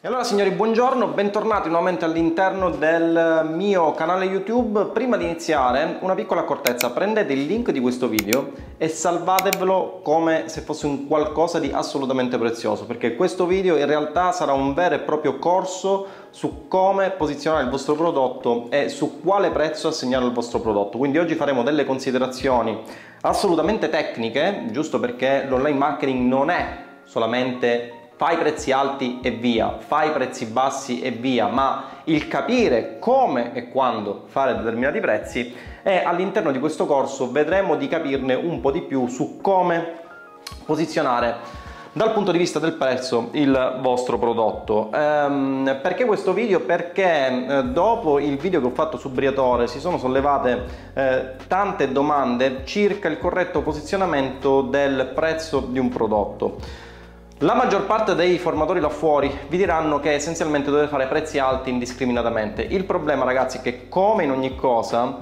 E allora signori buongiorno, bentornati nuovamente all'interno del mio canale YouTube. Prima di iniziare una piccola accortezza, prendete il link di questo video e salvatevelo come se fosse un qualcosa di assolutamente prezioso perché questo video in realtà sarà un vero e proprio corso su come posizionare il vostro prodotto e su quale prezzo assegnare il vostro prodotto. Quindi oggi faremo delle considerazioni assolutamente tecniche, giusto perché l'online marketing non è solamente fai prezzi alti e via, fai prezzi bassi e via, ma il capire come e quando fare determinati prezzi e all'interno di questo corso vedremo di capirne un po' di più su come posizionare dal punto di vista del prezzo il vostro prodotto. Ehm, perché questo video? Perché eh, dopo il video che ho fatto su Briatore si sono sollevate eh, tante domande circa il corretto posizionamento del prezzo di un prodotto. La maggior parte dei formatori là fuori vi diranno che essenzialmente dovete fare prezzi alti indiscriminatamente. Il problema ragazzi è che come in ogni cosa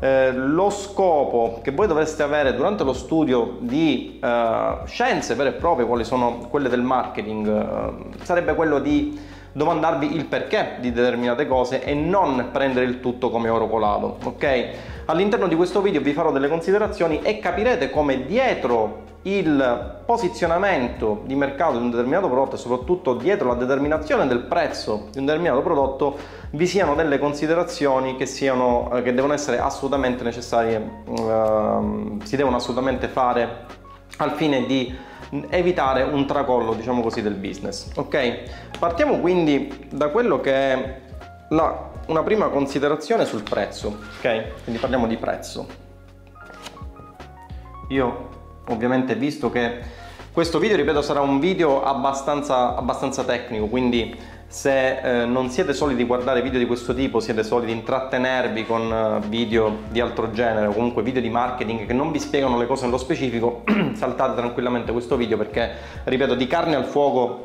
eh, lo scopo che voi dovreste avere durante lo studio di eh, scienze vere e proprie, quali sono quelle del marketing, eh, sarebbe quello di domandarvi il perché di determinate cose e non prendere il tutto come oro colato, ok? All'interno di questo video vi farò delle considerazioni e capirete come dietro il posizionamento di mercato di un determinato prodotto e soprattutto dietro la determinazione del prezzo di un determinato prodotto vi siano delle considerazioni che, siano, eh, che devono essere assolutamente necessarie, uh, si devono assolutamente fare al fine di evitare un tracollo, diciamo così, del business. Ok? Partiamo quindi da quello che è la, una prima considerazione sul prezzo, ok? Quindi parliamo di prezzo. Io ovviamente visto che questo video, ripeto, sarà un video abbastanza, abbastanza tecnico, quindi se eh, non siete soliti guardare video di questo tipo, siete soliti intrattenervi con eh, video di altro genere o comunque video di marketing che non vi spiegano le cose nello specifico, saltate tranquillamente questo video perché, ripeto, di carne al fuoco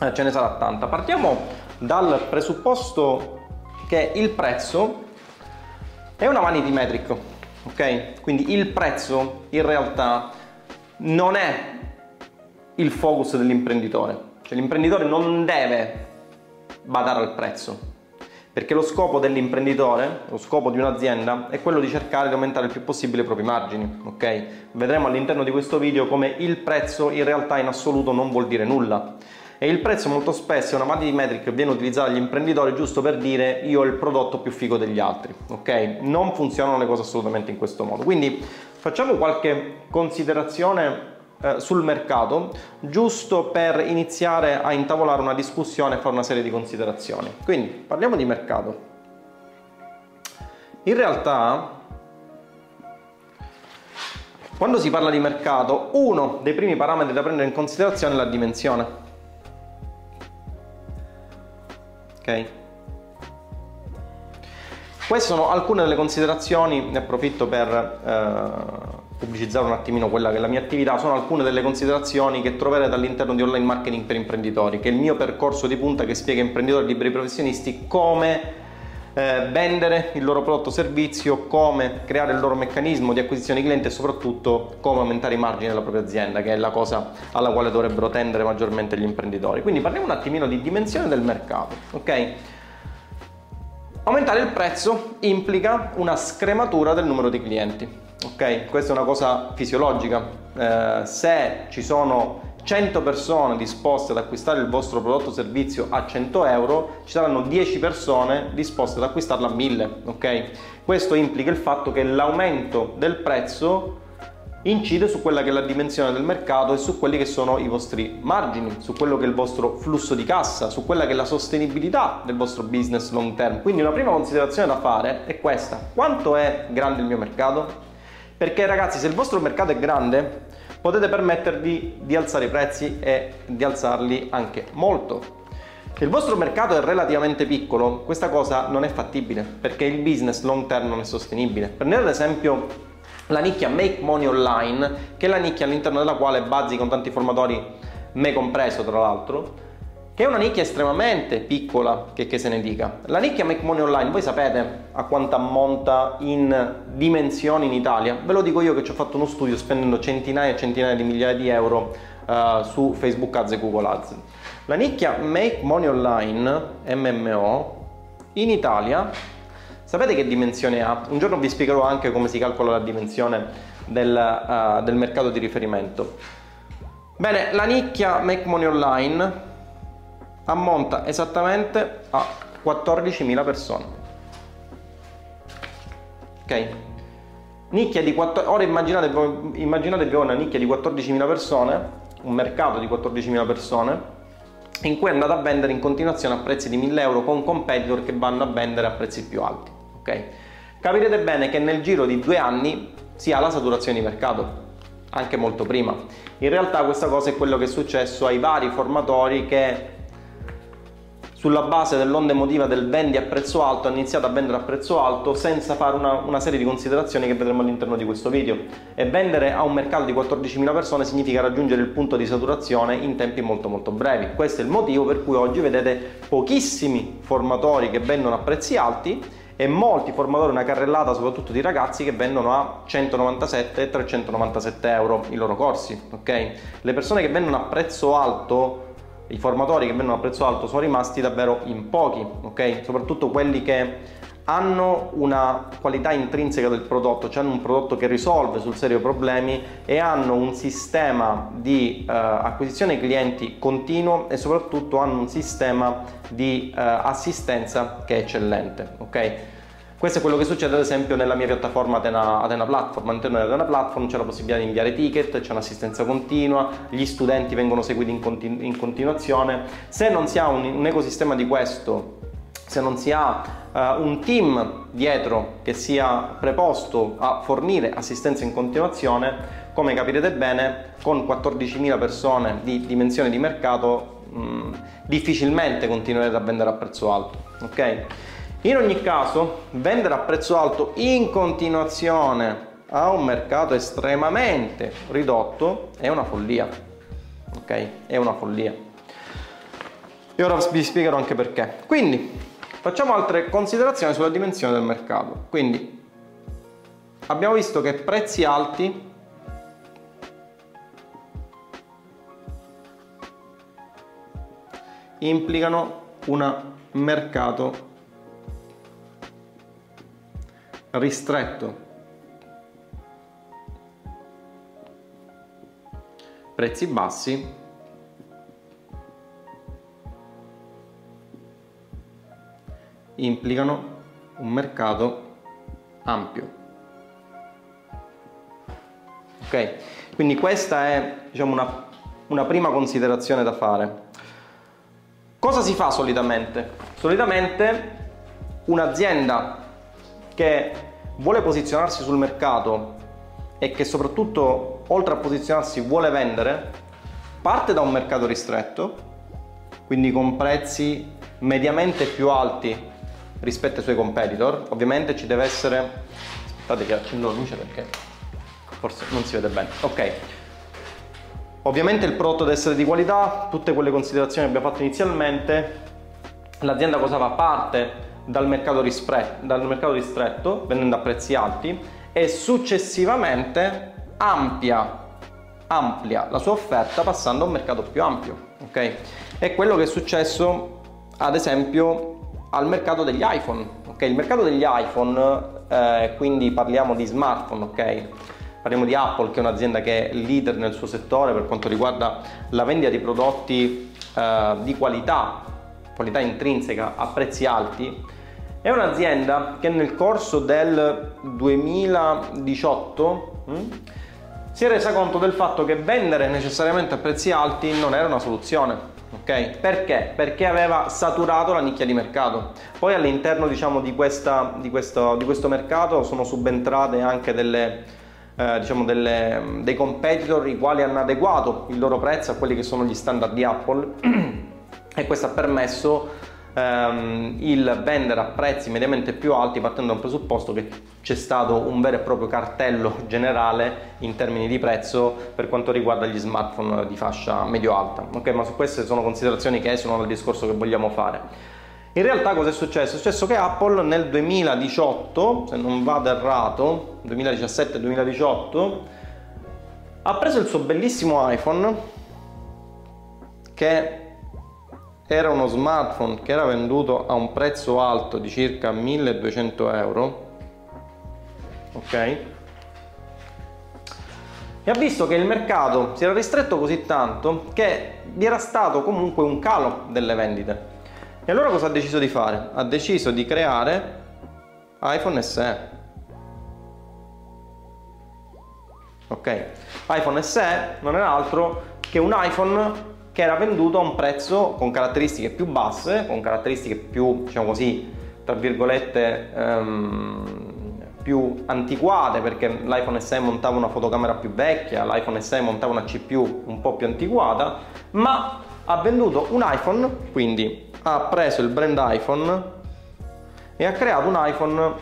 eh, ce ne sarà tanta. Partiamo dal presupposto che il prezzo è una vanity metric, ok? Quindi il prezzo in realtà non è il focus dell'imprenditore, cioè l'imprenditore non deve badare al prezzo, perché lo scopo dell'imprenditore, lo scopo di un'azienda è quello di cercare di aumentare il più possibile i propri margini, ok? Vedremo all'interno di questo video come il prezzo in realtà in assoluto non vuol dire nulla. E il prezzo molto spesso è una vanity metric che viene utilizzata dagli imprenditori giusto per dire io ho il prodotto più figo degli altri, ok? Non funzionano le cose assolutamente in questo modo. Quindi facciamo qualche considerazione eh, sul mercato, giusto per iniziare a intavolare una discussione e fare una serie di considerazioni. Quindi parliamo di mercato. In realtà, quando si parla di mercato, uno dei primi parametri da prendere in considerazione è la dimensione. Queste sono alcune delle considerazioni, ne approfitto per eh, pubblicizzare un attimino quella che è la mia attività, sono alcune delle considerazioni che troverete all'interno di Online Marketing per Imprenditori, che è il mio percorso di punta che spiega a imprenditori liberi professionisti come eh, vendere il loro prodotto o servizio, come creare il loro meccanismo di acquisizione cliente e soprattutto come aumentare i margini della propria azienda, che è la cosa alla quale dovrebbero tendere maggiormente gli imprenditori. Quindi parliamo un attimino di dimensione del mercato, ok? Aumentare il prezzo implica una scrematura del numero di clienti. Ok, questa è una cosa fisiologica. Eh, se ci sono 100 persone disposte ad acquistare il vostro prodotto o servizio a 100 euro, ci saranno 10 persone disposte ad acquistarlo a 1000. Ok, questo implica il fatto che l'aumento del prezzo incide su quella che è la dimensione del mercato e su quelli che sono i vostri margini, su quello che è il vostro flusso di cassa, su quella che è la sostenibilità del vostro business long term. Quindi una prima considerazione da fare è questa: quanto è grande il mio mercato? Perché ragazzi, se il vostro mercato è grande, potete permettervi di alzare i prezzi e di alzarli anche molto. Se il vostro mercato è relativamente piccolo, questa cosa non è fattibile perché il business long term non è sostenibile. Prendete ad esempio la nicchia Make Money Online, che è la nicchia all'interno della quale bazzi con tanti formatori, me compreso tra l'altro, che è una nicchia estremamente piccola, che, che, se ne dica. La nicchia Make Money Online, voi sapete a quanto ammonta in dimensioni in Italia? Ve lo dico io che ci ho fatto uno studio spendendo centinaia e centinaia di migliaia di euro uh, su Facebook Ads e Google Ads. La nicchia Make Money Online, MMO, in Italia, sapete che dimensione ha? Un giorno vi spiegherò anche come si calcola la dimensione del, uh, del mercato di riferimento. Bene, la nicchia Make Money Online ammonta esattamente a 14.000 persone. Ok? Nicchia di 4... Ora immaginate, immaginatevi una nicchia di 14.000 persone, un mercato di 14.000 persone, in cui andate a vendere in continuazione a prezzi di 1000 euro con competitor che vanno a vendere a prezzi più alti. Ok? Capirete bene che nel giro di due anni si ha la saturazione di mercato, anche molto prima. In realtà questa cosa è quello che è successo ai vari formatori che sulla base dell'onda emotiva del vendi a prezzo alto hanno iniziato a vendere a prezzo alto senza fare una, una, serie di considerazioni che vedremo all'interno di questo video e vendere a un mercato di 14.000 persone significa raggiungere il punto di saturazione in tempi molto molto brevi questo è il motivo per cui oggi vedete pochissimi formatori che vendono a prezzi alti e molti formatori, una carrellata soprattutto di ragazzi che vendono a 197 e 397 euro i loro corsi, ok? Le persone che vendono a prezzo alto i formatori che vendono a prezzo alto sono rimasti davvero in pochi, ok? Soprattutto quelli che hanno una qualità intrinseca del prodotto, cioè hanno un prodotto che risolve sul serio problemi e hanno un sistema di uh, acquisizione clienti continuo e soprattutto hanno un sistema di uh, assistenza che è eccellente, ok? Questo è quello che succede ad esempio nella mia piattaforma Atena, Atena Platform. All'interno dell'Atena Platform c'è la possibilità di inviare ticket, c'è un'assistenza continua, gli studenti vengono seguiti in, continu- in continuazione. Se non si ha un, un ecosistema di questo, se non si ha uh, un team dietro che sia preposto a fornire assistenza in continuazione, come capirete bene, con 14.000 persone di dimensione di mercato, mh, difficilmente continuerete a vendere a prezzo alto. Ok? In ogni caso, vendere a prezzo alto in continuazione a un mercato estremamente ridotto è una follia. Ok? È una follia. E ora vi spiegherò anche perché. Quindi, facciamo altre considerazioni sulla dimensione del mercato. Quindi, abbiamo visto che prezzi alti implicano un mercato ristretto. Prezzi bassi. implicano un mercato ampio. Ok? Quindi questa è diciamo, una, una prima considerazione da fare. Cosa si fa solitamente? Solitamente un'azienda che vuole posizionarsi sul mercato e che soprattutto oltre a posizionarsi vuole vendere, parte da un mercato ristretto, quindi con prezzi mediamente più alti rispetto ai suoi competitor. Ovviamente ci deve essere... Aspettate che accendo la luce perché forse non si vede bene. Ok. Ovviamente il prodotto deve essere di qualità, tutte quelle considerazioni che abbiamo fatto inizialmente. L'azienda cosa fa? Parte dal mercato, rispre- dal mercato ristretto, vendendo a prezzi alti, e successivamente amplia, amplia la sua offerta passando a un mercato più ampio. Ok? È quello che è successo, ad esempio, al mercato degli iPhone. Ok? Il mercato degli iPhone, eh, quindi parliamo di smartphone, ok? Parliamo di Apple, che è un'azienda che è leader nel suo settore per quanto riguarda la vendita di prodotti eh, di qualità, qualità intrinseca a prezzi alti è un'azienda che nel corso del 2018 hm, si è resa conto del fatto che vendere necessariamente a prezzi alti non era una soluzione. Ok? Perché? Perché aveva saturato la nicchia di mercato. Poi all'interno diciamo, di, questa, di, questo, di questo mercato sono subentrate anche delle, eh, diciamo delle, dei competitor i quali hanno adeguato il loro prezzo a quelli che sono gli standard di Apple e questo ha permesso ehm, il vendere a prezzi mediamente più alti partendo da un presupposto che c'è stato un vero e proprio cartello generale in termini di prezzo per quanto riguarda gli smartphone di fascia medio-alta. Ok, ma su queste sono considerazioni che esulano dal discorso che vogliamo fare. In realtà cosa è successo? È successo che Apple nel 2018, se non vado errato, 2017-2018, ha preso il suo bellissimo iPhone che era uno smartphone che era venduto a un prezzo alto di circa 1200 euro, ok? E ha visto che il mercato si era ristretto così tanto che vi era stato comunque un calo delle vendite. E allora cosa ha deciso di fare? Ha deciso di creare iPhone SE. Ok? iPhone SE non era altro che un iPhone che era venduto a un prezzo con caratteristiche più basse, con caratteristiche più, diciamo così, tra virgolette, um, più antiquate, perché l'iPhone SE montava una fotocamera più vecchia, l'iPhone SE montava una CPU un po' più antiquata, ma ha venduto un iPhone, quindi ha preso il brand iPhone e ha creato un iPhone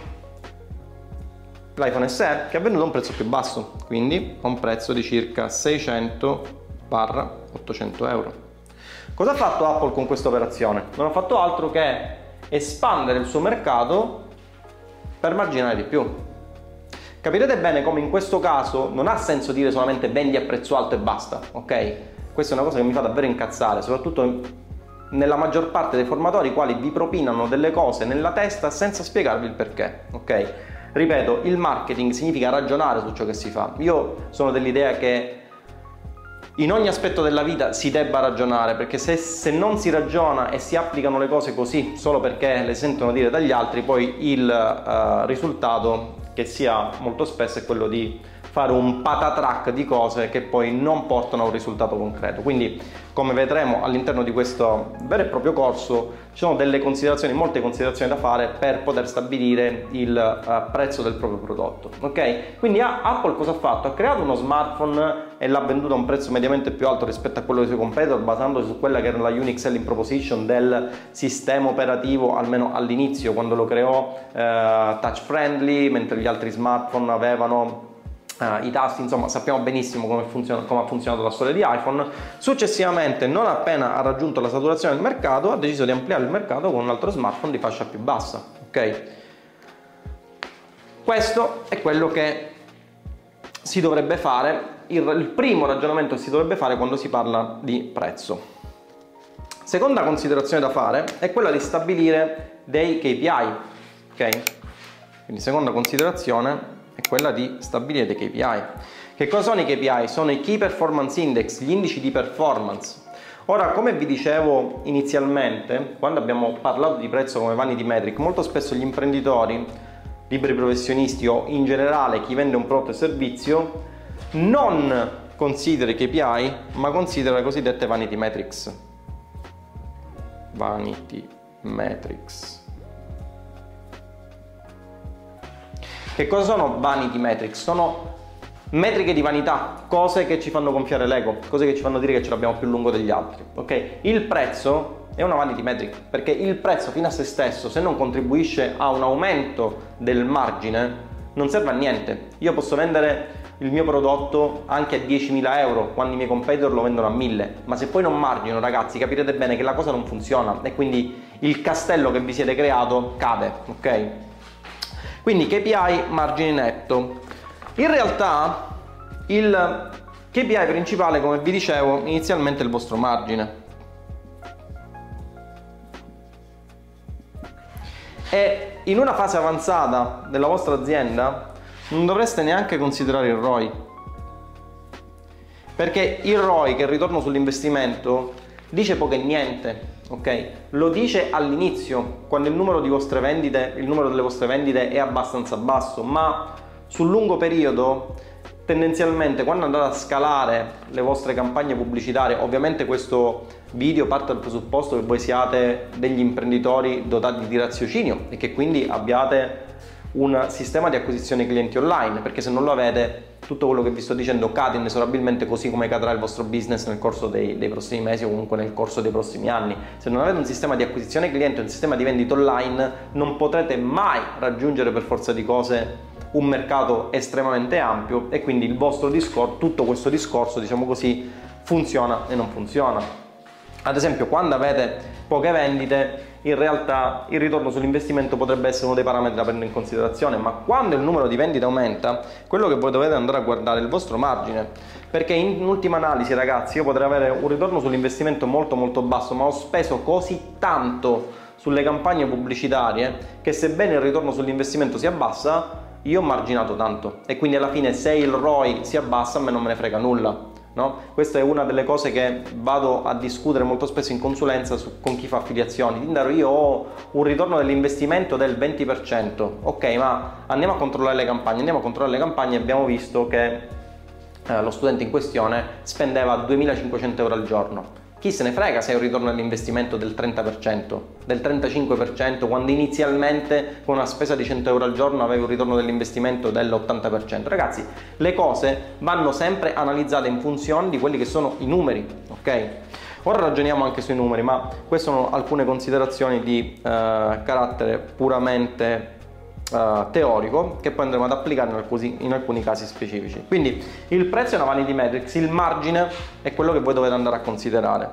l'iPhone SE che ha venduto a un prezzo più basso, quindi a un prezzo di circa 600 800 euro. Cosa ha fatto Apple con questa operazione? Non ha fatto altro che espandere il suo mercato per marginare di più. Capirete bene come in questo caso non ha senso dire solamente vendi a prezzo alto e basta, ok? Questa è una cosa che mi fa davvero incazzare, soprattutto nella maggior parte dei formatori i quali vi propinano delle cose nella testa senza spiegarvi il perché, ok? Ripeto, il marketing significa ragionare su ciò che si fa. Io sono dell'idea che in ogni aspetto della vita si debba ragionare, perché se, se, non si ragiona e si applicano le cose così solo perché le sentono dire dagli altri, poi il uh, risultato che sia molto spesso è quello di fare un patatrack di cose che poi non portano a un risultato concreto. Quindi, come vedremo all'interno di questo vero e proprio corso, ci sono delle considerazioni, molte considerazioni da fare per poter stabilire il uh, prezzo del proprio prodotto. Ok? Quindi Apple cosa ha fatto? Ha creato uno smartphone e l'ha venduto a un prezzo mediamente più alto rispetto a quello dei suoi competitor, basandosi su quella che era la unique selling proposition del sistema operativo, almeno all'inizio, quando lo creò uh, touch friendly, mentre gli altri smartphone avevano Uh, i tasti, insomma sappiamo benissimo come, funziona, come, ha funzionato la storia di iPhone. Successivamente, non appena ha raggiunto la saturazione del mercato, ha deciso di ampliare il mercato con un altro smartphone di fascia più bassa. Ok? Questo è quello che si dovrebbe fare, il, il primo ragionamento che si dovrebbe fare quando si parla di prezzo. Seconda considerazione da fare è quella di stabilire dei KPI. Ok? Quindi seconda considerazione è quella di stabilire dei KPI. Che cosa sono i KPI? Sono i Key Performance Index, gli indici di performance. Ora, come vi dicevo inizialmente, quando abbiamo parlato di prezzo come vanity metric, molto spesso gli imprenditori, liberi professionisti o in generale chi vende un prodotto e servizio, non considera i KPI, ma considera le cosiddette vanity metrics. Vanity metrics. Che cosa sono vanity metrics? Sono metriche di vanità, cose che ci fanno gonfiare l'ego, cose che ci fanno dire che ce l'abbiamo più lungo degli altri. Ok? Il prezzo è una vanity metric perché il prezzo fino a se stesso, se non contribuisce a un aumento del margine, non serve a niente. Io posso vendere il mio prodotto anche a 10.000 euro quando i miei competitor lo vendono a 1.000, ma se poi non margino, ragazzi, capirete bene che la cosa non funziona e quindi il castello che vi siete creato cade, ok? Quindi KPI margine netto. In realtà il KPI principale, come vi dicevo, inizialmente è il vostro margine. E in una fase avanzata della vostra azienda non dovreste neanche considerare il ROI. Perché il ROI, che è il ritorno sull'investimento, dice poco e niente ok? Lo dice all'inizio, quando il numero, vendite, il numero delle vostre vendite è abbastanza basso, ma sul lungo periodo tendenzialmente quando andate a scalare le vostre campagne pubblicitarie, ovviamente questo video parte dal presupposto che voi siate degli imprenditori dotati di raziocinio e che quindi abbiate un sistema di acquisizione clienti online, perché se non lo avete tutto quello che vi sto dicendo cade inesorabilmente così come cadrà il vostro business nel corso dei, dei, prossimi mesi o comunque nel corso dei prossimi anni. Se non avete un sistema di acquisizione clienti, un sistema di vendita online, non potrete mai raggiungere per forza di cose un mercato estremamente ampio e quindi il vostro discorso, tutto questo discorso, diciamo così, funziona e non funziona. Ad esempio, quando avete poche vendite, in realtà il ritorno sull'investimento potrebbe essere uno dei parametri da prendere in considerazione, ma quando il numero di vendite aumenta, quello che voi dovete andare a guardare è il vostro margine, perché in ultima analisi ragazzi io potrei avere un ritorno sull'investimento molto molto basso ma ho speso così tanto sulle campagne pubblicitarie che sebbene il ritorno sull'investimento si abbassa io ho marginato tanto. E quindi alla fine se il ROI si abbassa a me non me ne frega nulla No? Questa è una delle cose che vado a discutere molto spesso in consulenza su, con chi fa affiliazioni. Tindaro, io ho un ritorno dell'investimento del 20%, ok, ma andiamo a controllare le campagne. Andiamo a controllare le campagne e abbiamo visto che eh, lo studente in questione spendeva 2500 euro al giorno chi se ne frega se hai un ritorno all'investimento del 30%, del 35%, quando inizialmente con una spesa di 100 euro al giorno avevi un ritorno dell'investimento dell'80%. Ragazzi, le cose vanno sempre analizzate in funzione di quelli che sono i numeri, ok? Ora ragioniamo anche sui numeri, ma queste sono alcune considerazioni di eh, carattere puramente uh, teorico che poi andremo ad applicare in alcuni, in alcuni, casi specifici. Quindi il prezzo è una vanity matrix, il margine è quello che voi dovete andare a considerare.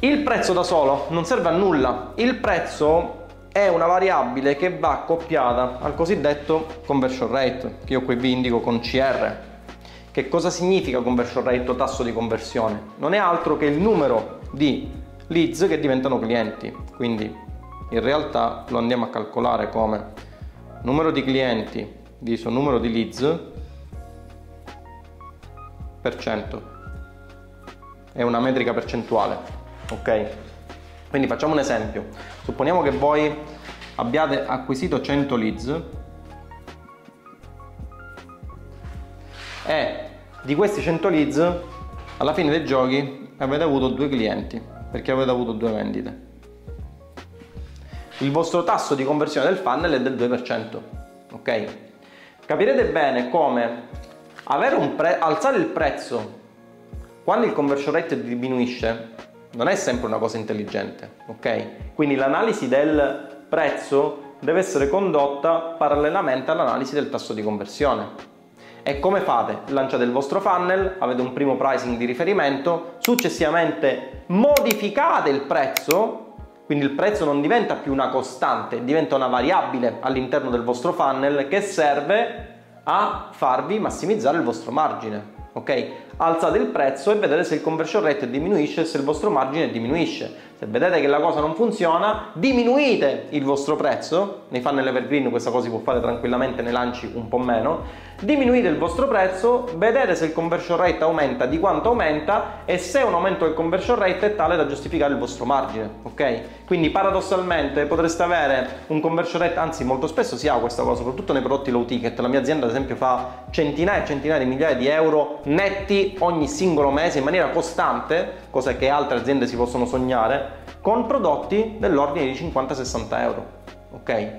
Il prezzo da solo non serve a nulla, il prezzo è una variabile che va accoppiata al cosiddetto conversion rate, che io qui vi indico con CR. Che cosa significa conversion rate o tasso di conversione? Non è altro che il numero di leads che diventano clienti. Quindi in realtà lo andiamo a calcolare come numero di clienti diviso numero di leads per cento. È una metrica percentuale ok? Quindi facciamo un esempio. Supponiamo che voi abbiate acquisito 100 leads e di questi 100 leads alla fine dei giochi avete avuto due clienti perché avete avuto due vendite il vostro tasso di conversione del funnel è del 2%. Ok? Capirete bene come pre- alzare il prezzo quando il conversion rate diminuisce non è sempre una cosa intelligente. Ok? Quindi l'analisi del prezzo deve essere condotta parallelamente all'analisi del tasso di conversione. E come fate? Lanciate il vostro funnel, avete un primo pricing di riferimento, successivamente modificate il prezzo quindi il prezzo non diventa più una costante, diventa una variabile all'interno del vostro funnel che serve a farvi massimizzare il vostro margine. Ok? Alzate il prezzo e vedete se il conversion rate diminuisce e se il vostro margine diminuisce. Se vedete che la cosa non funziona, diminuite il vostro prezzo. Nei funnel evergreen questa cosa si può fare tranquillamente, nei lanci un po' meno. Diminuite il vostro prezzo, vedete se il conversion rate aumenta, di quanto aumenta e se un aumento del conversion rate è tale da giustificare il vostro margine. Ok? Quindi paradossalmente potreste avere un conversion rate, anzi molto spesso si ha questa cosa, soprattutto nei prodotti low ticket. La mia azienda ad esempio fa centinaia e centinaia di migliaia di euro netti ogni singolo mese in maniera costante, cosa che altre aziende si possono sognare con prodotti dell'ordine di 50-60 euro. Ok?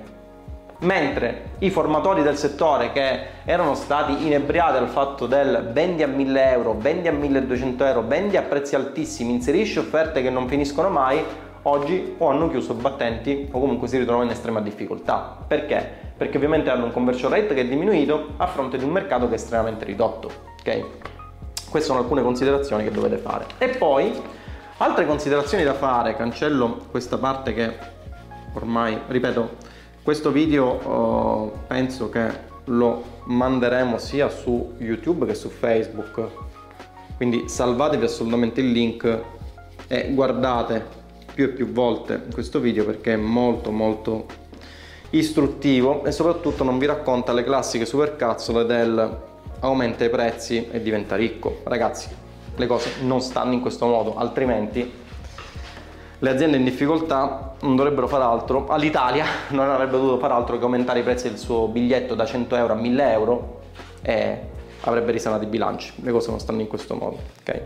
Mentre i formatori del settore che erano stati inebriati al fatto del vendi a 1000 euro, vendi a 1200 euro, vendi a prezzi altissimi, inserisci offerte che non finiscono mai, oggi o hanno chiuso battenti o comunque si ritrovano in estrema difficoltà. Perché? Perché ovviamente hanno un conversion rate che è diminuito a fronte di un mercato che è estremamente ridotto. Ok? Queste sono alcune considerazioni che dovete fare. E poi Altre considerazioni da fare, cancello questa parte che ormai, ripeto, questo video oh, penso che lo manderemo sia su YouTube che su Facebook, quindi salvatevi assolutamente il link e guardate più e più volte questo video perché è molto molto istruttivo e soprattutto non vi racconta le classiche supercazzole del aumenta i prezzi e diventa ricco. Ragazzi, le cose non stanno in questo modo, altrimenti le aziende in difficoltà non dovrebbero fare altro, all'Italia non avrebbe dovuto fare altro che aumentare i prezzi del suo biglietto da 100 euro a 1000 euro e avrebbe risanato i bilanci, le cose non stanno in questo modo. Okay?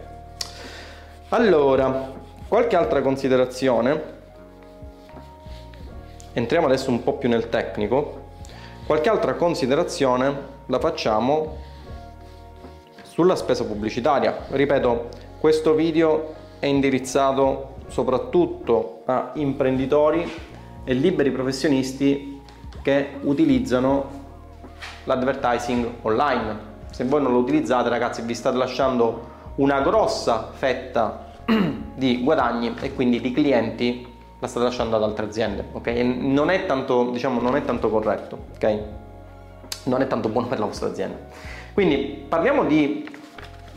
Allora, qualche altra considerazione, entriamo adesso un po' più nel tecnico, qualche altra considerazione la facciamo sulla spesa pubblicitaria. Ripeto, questo video è indirizzato soprattutto a imprenditori e liberi professionisti che utilizzano l'advertising online. Se voi non lo utilizzate, ragazzi, vi state lasciando una grossa fetta di guadagni e quindi di clienti la state lasciando ad altre aziende, ok? Non è tanto, diciamo, non è tanto corretto, ok? Non è tanto buono per la vostra azienda. Quindi parliamo di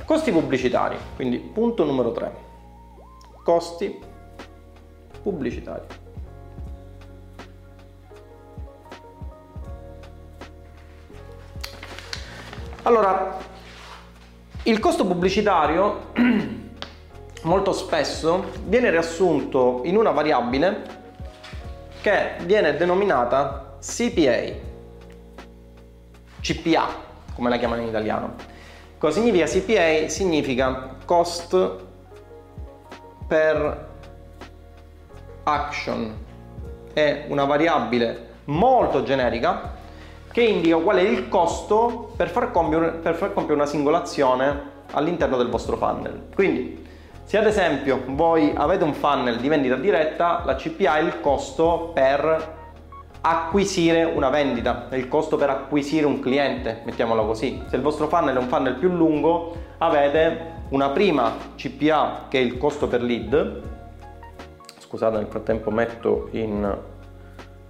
Costi pubblicitari, quindi punto numero 3. Costi pubblicitari. Allora, il costo pubblicitario molto spesso viene riassunto in una variabile che viene denominata CPA, CPA come la chiamano in italiano. Cosa significa CPA? Significa cost per action. È una variabile molto generica che indica qual è il costo per far compiere, per far compiere una singola azione all'interno del vostro funnel. Quindi se ad esempio voi avete un funnel di vendita diretta, la CPA è il costo per acquisire una vendita, il costo per acquisire un cliente, mettiamola così. Se il vostro funnel è un funnel più lungo, avete una prima CPA che è il costo per lead. Scusate, nel frattempo metto in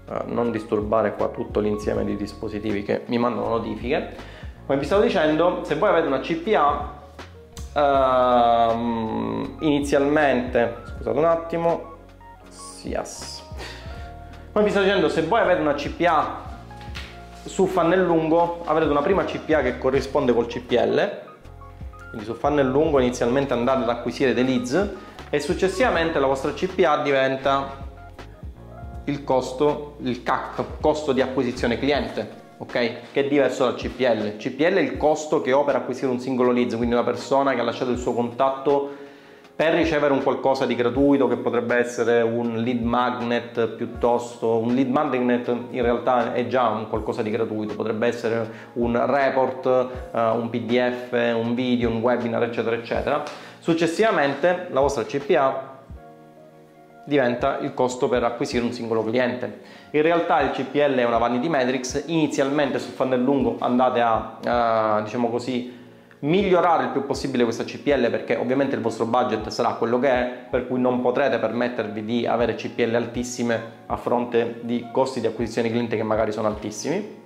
uh, non disturbare qua tutto l'insieme di dispositivi che mi mandano notifiche. Come vi stavo dicendo, se voi avete una CPA uh, inizialmente, scusate un attimo, yes. Come vi sto dicendo, se voi avete una CPA su funnel lungo, avrete una prima CPA che corrisponde col CPL, quindi su funnel lungo inizialmente andate ad acquisire dei leads e successivamente la vostra CPA diventa il costo, il CAC, costo di acquisizione cliente ok? Che è diverso dal CPL. CPL è il costo che ho per acquisire un singolo leads, quindi una persona che ha lasciato il suo contatto per ricevere un qualcosa di gratuito che potrebbe essere un lead magnet piuttosto un lead magnet in realtà è già un qualcosa di gratuito potrebbe essere un report uh, un pdf un video un webinar eccetera eccetera successivamente la vostra CPA diventa il costo per acquisire un singolo cliente. In realtà il CPL è una vanity metrics, inizialmente sul funnel lungo andate a, uh, diciamo così, migliorare il più possibile questa CPL perché ovviamente il vostro budget sarà quello che è, per cui non potrete permettervi di avere CPL altissime a fronte di costi di acquisizione cliente che magari sono altissimi.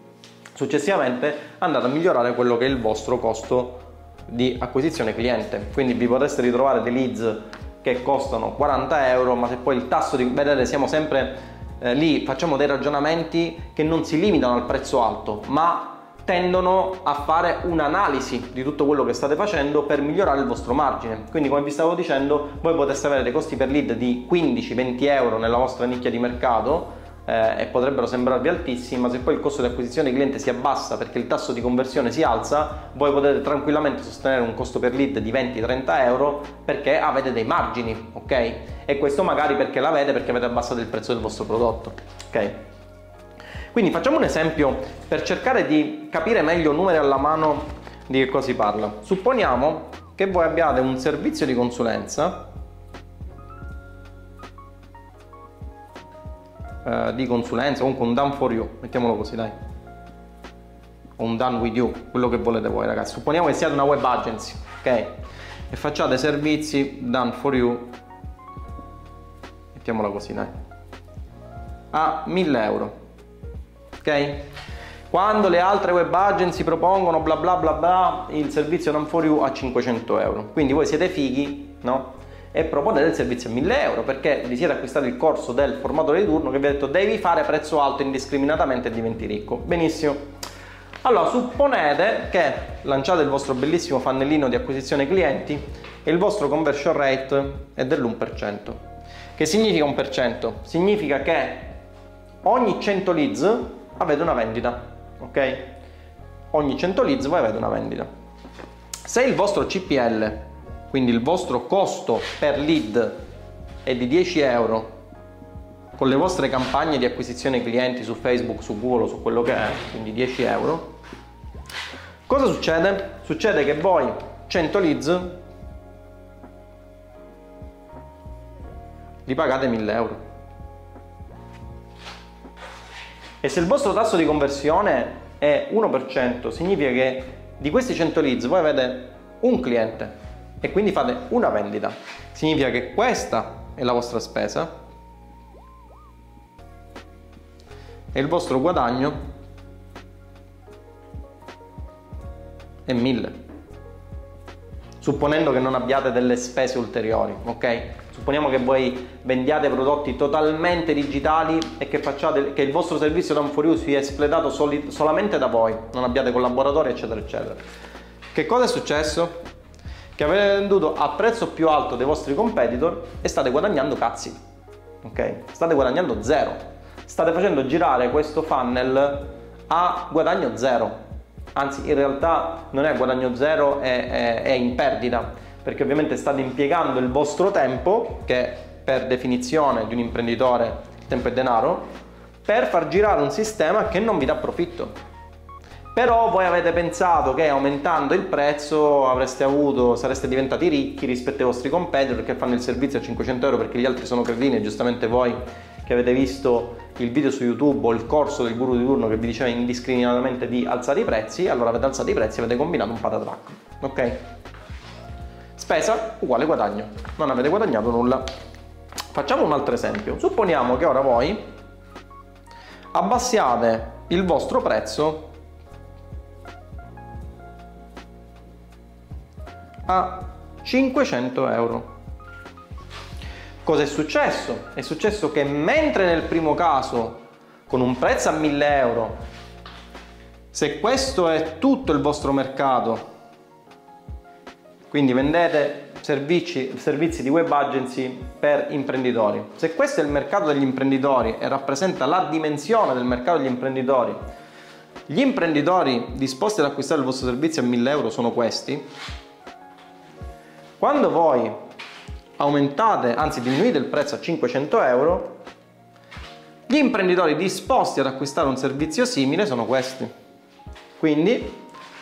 Successivamente andate a migliorare quello che è il vostro costo di acquisizione cliente, quindi vi potreste ritrovare dei leads che costano 40 euro, ma se poi il tasso di... vedete siamo sempre eh, lì, facciamo dei ragionamenti che non si limitano al prezzo alto, ma tendono a fare un'analisi di tutto quello che state facendo per migliorare il vostro margine. Quindi come vi stavo dicendo, voi potreste avere dei costi per lead di 15-20 euro nella vostra nicchia di mercato, eh, e potrebbero sembrarvi altissimi, ma se poi il costo di acquisizione del cliente si abbassa perché il tasso di conversione si alza, voi potete tranquillamente sostenere un costo per lead di 20-30 euro perché avete dei margini, ok? E questo magari perché l'avete perché avete abbassato il prezzo del vostro prodotto, ok? Quindi facciamo un esempio per cercare di capire meglio numeri alla mano di che cosa si parla. Supponiamo che voi abbiate un servizio di consulenza eh, di consulenza, comunque un done for you, mettiamolo così dai, o un done with you, quello che volete voi ragazzi. Supponiamo che siate una web agency, ok? E facciate servizi done for you, mettiamola così dai, a 1000 euro, ok? Quando le altre web agency propongono bla bla bla bla il servizio done for you a 500 euro. Quindi voi siete fighi, no? e proponete il servizio a 1000 euro perché vi siete acquistati il corso del formatore di turno che vi ha detto devi fare prezzo alto indiscriminatamente e diventi ricco. Benissimo. Allora, supponete che lanciate il vostro bellissimo fannellino di acquisizione clienti e il vostro conversion rate è dell'1%. Che significa 1%? Significa che ogni 100 leads avete una vendita, ok? Ogni 100 leads voi avete una vendita. Se il vostro CPL quindi il vostro costo per lead è di 10 euro con le vostre campagne di acquisizione clienti su Facebook, su Google, su quello che è, quindi 10 euro, cosa succede? Succede che voi 100 leads li pagate 1000 euro. E se il vostro tasso di conversione è 1%, significa che di questi 100 leads voi avete un cliente e quindi fate una vendita. Significa che questa è la vostra spesa e il vostro guadagno è 1000. Supponendo che non abbiate delle spese ulteriori, ok? Supponiamo che voi vendiate prodotti totalmente digitali e che, facciate, che il vostro servizio Done for You sia espletato soli, solamente da voi, non abbiate collaboratori, eccetera, eccetera. Che cosa è successo? Che avete venduto a prezzo più alto dei vostri competitor e state guadagnando cazzi, ok? State guadagnando zero. State facendo girare questo funnel a guadagno zero. Anzi, in realtà non è guadagno zero, è, è, è in perdita perché ovviamente state impiegando il vostro tempo, che per definizione di un imprenditore tempo è denaro, per far girare un sistema che non vi dà profitto. Però voi avete pensato che aumentando il prezzo avreste avuto, sareste diventati ricchi rispetto ai vostri competitor che fanno il servizio a 500 euro perché gli altri sono credini e giustamente voi che avete visto il video su YouTube o il corso del guru di turno che vi diceva indiscriminatamente di alzare i prezzi, allora avete alzato i prezzi e avete combinato un patatrack. Ok? Spesa uguale guadagno. Non avete guadagnato nulla. Facciamo un altro esempio. Supponiamo che ora voi abbassiate il vostro prezzo a 500 euro. Cosa è successo? È successo che mentre nel primo caso con un prezzo a 1000 euro, se questo è tutto il vostro mercato quindi vendete servizi, servizi, di web agency per imprenditori. Se questo è il mercato degli imprenditori e rappresenta la dimensione del mercato degli imprenditori, gli imprenditori disposti ad acquistare il vostro servizio a 1000 euro sono questi. Quando voi aumentate, anzi diminuite il prezzo a 500 euro, gli imprenditori disposti ad acquistare un servizio simile sono questi. Quindi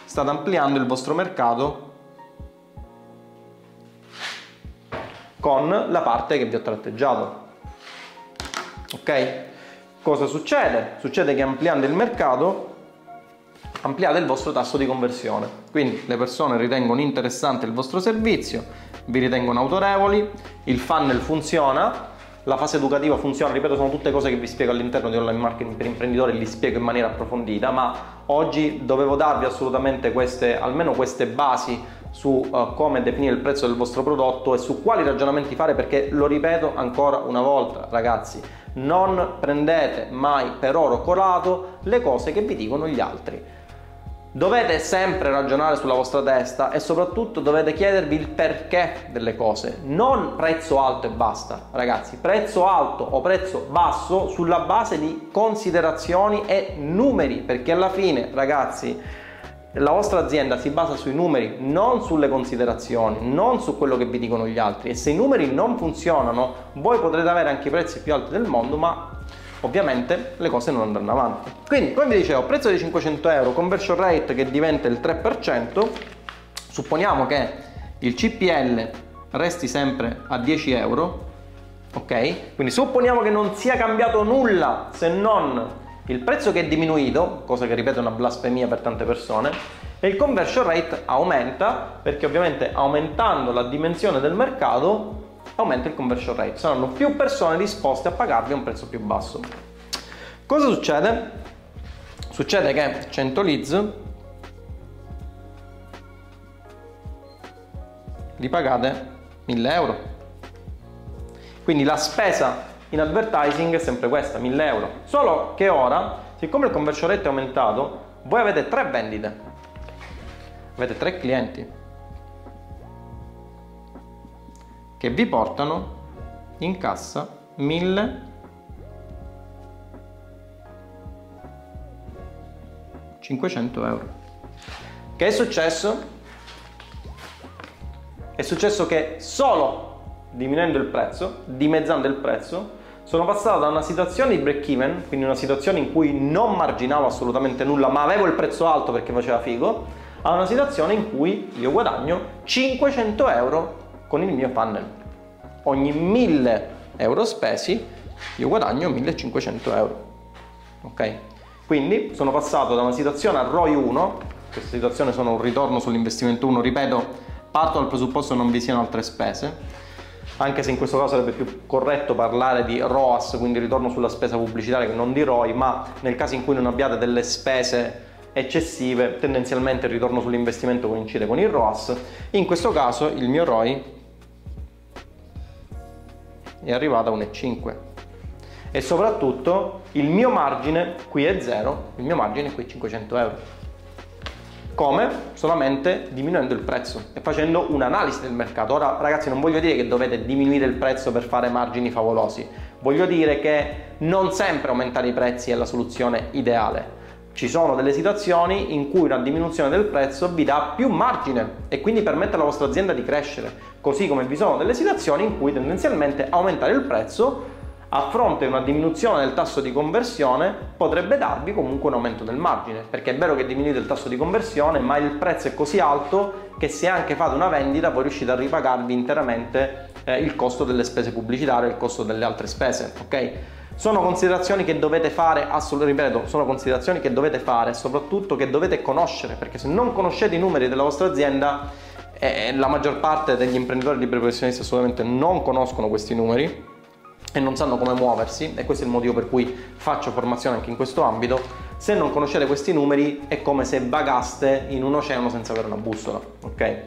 state ampliando il vostro mercato con la parte che vi ho tratteggiato. Ok? Cosa succede? Succede che ampliando il mercato ampliate il vostro tasso di conversione. Quindi le persone ritengono interessante il vostro servizio, vi ritengono autorevoli, il funnel funziona, la fase educativa funziona, ripeto, sono tutte cose che vi spiego all'interno di online marketing per imprenditori, li spiego in maniera approfondita, ma oggi dovevo darvi assolutamente queste, almeno queste basi su uh, come definire il prezzo del vostro prodotto e su quali ragionamenti fare perché lo ripeto ancora una volta ragazzi non prendete mai per oro colato le cose che vi dicono gli altri Dovete sempre ragionare sulla vostra testa e soprattutto dovete chiedervi il perché delle cose, non prezzo alto e basta, ragazzi, prezzo alto o prezzo basso sulla base di considerazioni e numeri, perché alla fine, ragazzi, la vostra azienda si basa sui numeri, non sulle considerazioni, non su quello che vi dicono gli altri. E se i numeri non funzionano, voi potrete avere anche i prezzi più alti del mondo, ma ovviamente le cose non andranno avanti. Quindi, come vi dicevo, prezzo di 500 euro, conversion rate che diventa il 3%, supponiamo che il CPL resti sempre a 10 euro, ok? Quindi supponiamo che non sia cambiato nulla se non il prezzo che è diminuito, cosa che ripeto è una blasfemia per tante persone, e il conversion rate aumenta perché ovviamente aumentando la dimensione del mercato aumenta il conversion rate, saranno più persone disposte a pagarvi a un prezzo più basso. Cosa succede? Succede che 100 leads li pagate 1000 euro. Quindi la spesa in advertising è sempre questa, 1000 euro. Solo che ora, siccome il conversion rate è aumentato, voi avete tre vendite, avete tre clienti che vi portano in cassa 1500 euro. Che è successo? È successo che solo diminuendo il prezzo, dimezzando il prezzo, sono passato da una situazione di break even, quindi una situazione in cui non marginavo assolutamente nulla, ma avevo il prezzo alto perché faceva figo, a una situazione in cui io guadagno 500 euro con il mio funnel. Ogni 1000 euro spesi io guadagno 1500 euro. Ok? Quindi sono passato da una situazione a ROI 1, questa situazione sono un ritorno sull'investimento 1, ripeto, parto dal presupposto che non vi siano altre spese anche se in questo caso sarebbe più corretto parlare di ROAS, quindi ritorno sulla spesa pubblicitaria che non di ROI, ma nel caso in cui non abbiate delle spese eccessive, tendenzialmente il ritorno sull'investimento coincide con il ROAS, in questo caso il mio ROI è arrivato a 1,5 e soprattutto il mio margine qui è 0, il mio margine qui è 500 euro. Come? Solamente diminuendo il prezzo e facendo un'analisi del mercato. Ora ragazzi non voglio dire che dovete diminuire il prezzo per fare margini favolosi, voglio dire che non sempre aumentare i prezzi è la soluzione ideale. Ci sono delle situazioni in cui una diminuzione del prezzo vi dà più margine e quindi permette alla vostra azienda di crescere, così come vi sono delle situazioni in cui tendenzialmente aumentare il prezzo a fronte di una diminuzione del tasso di conversione potrebbe darvi comunque un aumento del margine, perché è vero che diminuite il tasso di conversione, ma il prezzo è così alto che se anche fate una vendita voi riuscite a ripagarvi interamente eh, il costo delle spese pubblicitarie il costo delle altre spese, ok? Sono considerazioni che dovete fare, ripeto, sono considerazioni che dovete fare, soprattutto che dovete conoscere, perché se non conoscete i numeri della vostra azienda, eh, la maggior parte degli imprenditori liberi professionisti assolutamente non conoscono questi numeri, e non sanno come muoversi e questo è il motivo per cui faccio formazione anche in questo ambito. Se non conoscete questi numeri è come se vagaste in un oceano senza avere una bussola ok?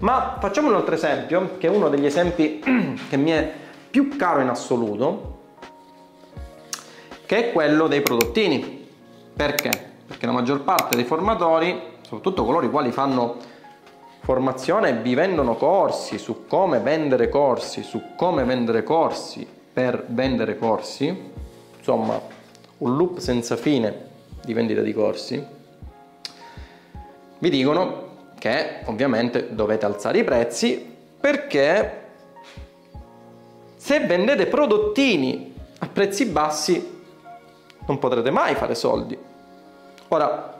Ma facciamo un altro esempio che è uno degli esempi che mi è più caro in assoluto che è quello dei prodottini perché? perché la maggior parte dei formatori soprattutto coloro i quali fanno formazione e vi vendono corsi su come vendere corsi su come vendere corsi per vendere corsi, insomma un loop senza fine di vendita di corsi, vi dicono che ovviamente dovete alzare i prezzi perché se vendete prodottini a prezzi bassi non potrete mai fare soldi. Ora,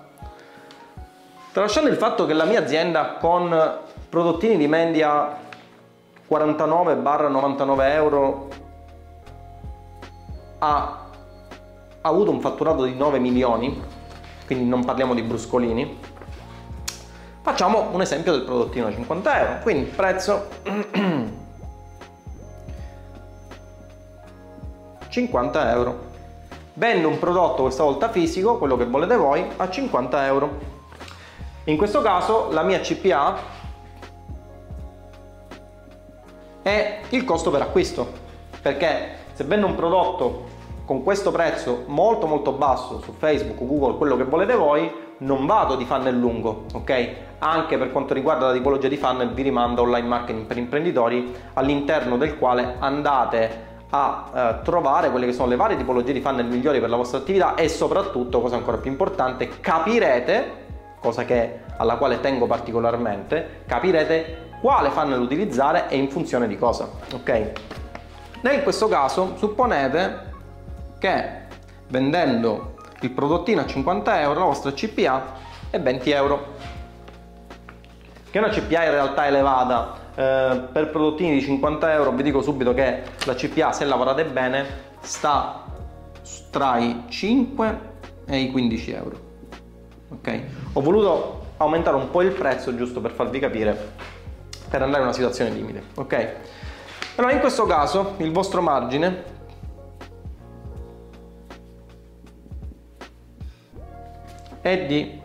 tralasciando il fatto che la mia azienda con prodottini di media 49-99 euro ha, avuto un fatturato di 9 milioni, quindi non parliamo di bruscolini. Facciamo un esempio del prodottino a 50 euro, quindi prezzo 50 euro. Vendo un prodotto questa volta fisico, quello che volete voi, a 50 euro. In questo caso la mia CPA è il costo per acquisto, perché se vendo un prodotto con questo prezzo molto molto basso su Facebook, Google, quello che volete voi, non vado di funnel lungo, ok? Anche per quanto riguarda la tipologia di funnel vi rimando online marketing per imprenditori all'interno del quale andate a eh, trovare quelle che sono le varie tipologie di funnel migliori per la vostra attività e soprattutto, cosa ancora più importante, capirete, cosa che, alla quale tengo particolarmente, capirete quale funnel utilizzare e in funzione di cosa, ok? in questo caso supponete che vendendo il prodottino a 50 euro la vostra CPA è 20 euro che è una CPA in realtà elevata eh, per prodottini di 50 euro vi dico subito che la CPA se lavorate bene sta tra i 5 e i 15 euro ok ho voluto aumentare un po' il prezzo giusto per farvi capire per andare in una situazione limite ok allora in questo caso il vostro margine è di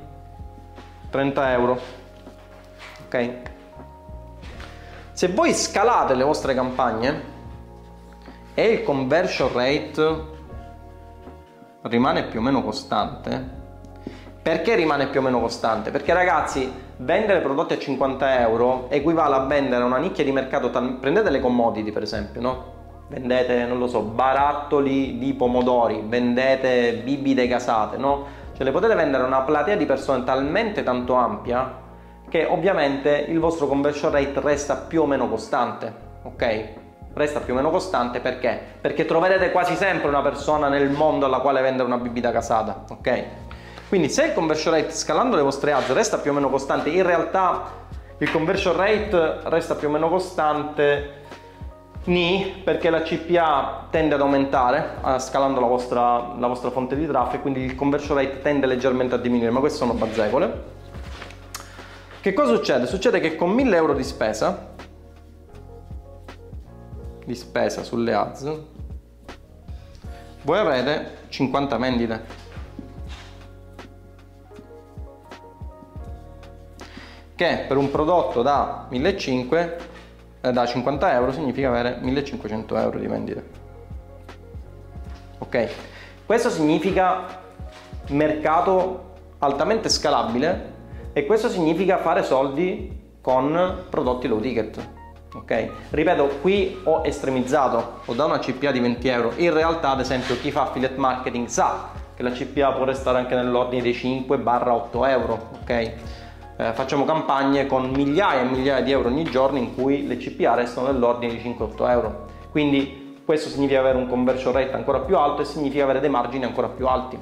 30 euro. Ok? Se voi scalate le vostre campagne e il conversion rate rimane più o meno costante, perché rimane più o meno costante? Perché ragazzi, vendere prodotti a 50 euro equivale a vendere una nicchia di mercato. Prendete le commodity, per esempio, no? Vendete, non lo so, barattoli di pomodori, vendete bibite gasate, no? Cioè le potete vendere a una platea di persone talmente tanto ampia che ovviamente il vostro conversion rate resta più o meno costante, ok? Resta più o meno costante perché? Perché troverete quasi sempre una persona nel mondo alla quale vendere una bibita casata, ok? Quindi se il conversion rate scalando le vostre ads resta più o meno costante, in realtà il conversion rate resta più o meno costante Ni perché la CPA tende ad aumentare uh, scalando la vostra, la vostra, fonte di traffico, quindi il conversion rate tende leggermente a diminuire, ma queste sono bazzecole. Che cosa succede? Succede che con 1000 euro di spesa, di spesa sulle ads, voi avrete 50 vendite. che per un prodotto da 1500 eh, da 50 euro significa avere 1500 euro di vendite. Ok? Questo significa mercato altamente scalabile e questo significa fare soldi con prodotti low ticket. Ok? Ripeto, qui ho estremizzato, ho dato una CPA di 20 euro. In realtà, ad esempio, chi fa affiliate marketing sa che la CPA può restare anche nell'ordine dei 5-8 euro. Ok? eh, facciamo campagne con migliaia e migliaia di euro ogni giorno in cui le CPA restano nell'ordine di 5-8 euro. Quindi questo significa avere un conversion rate ancora più alto e significa avere dei margini ancora più alti.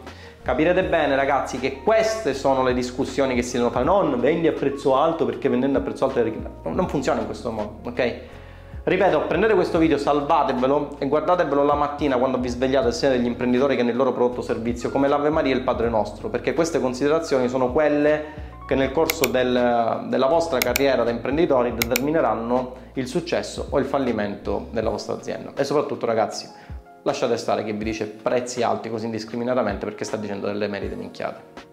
Capirete bene ragazzi che queste sono le discussioni che si devono fare, non vendi a prezzo alto perché vendendo a prezzo alto non funziona in questo modo, ok? Ripeto, prendete questo video, salvatevelo e guardatevelo la mattina quando vi svegliate sia degli imprenditori che nel loro prodotto o servizio, come l'Ave Maria e il Padre Nostro, perché queste considerazioni sono quelle che nel corso del, della vostra carriera da imprenditori determineranno il successo o il fallimento della vostra azienda. E soprattutto ragazzi, lasciate stare chi vi dice prezzi alti così indiscriminatamente perché sta dicendo delle merite minchiate.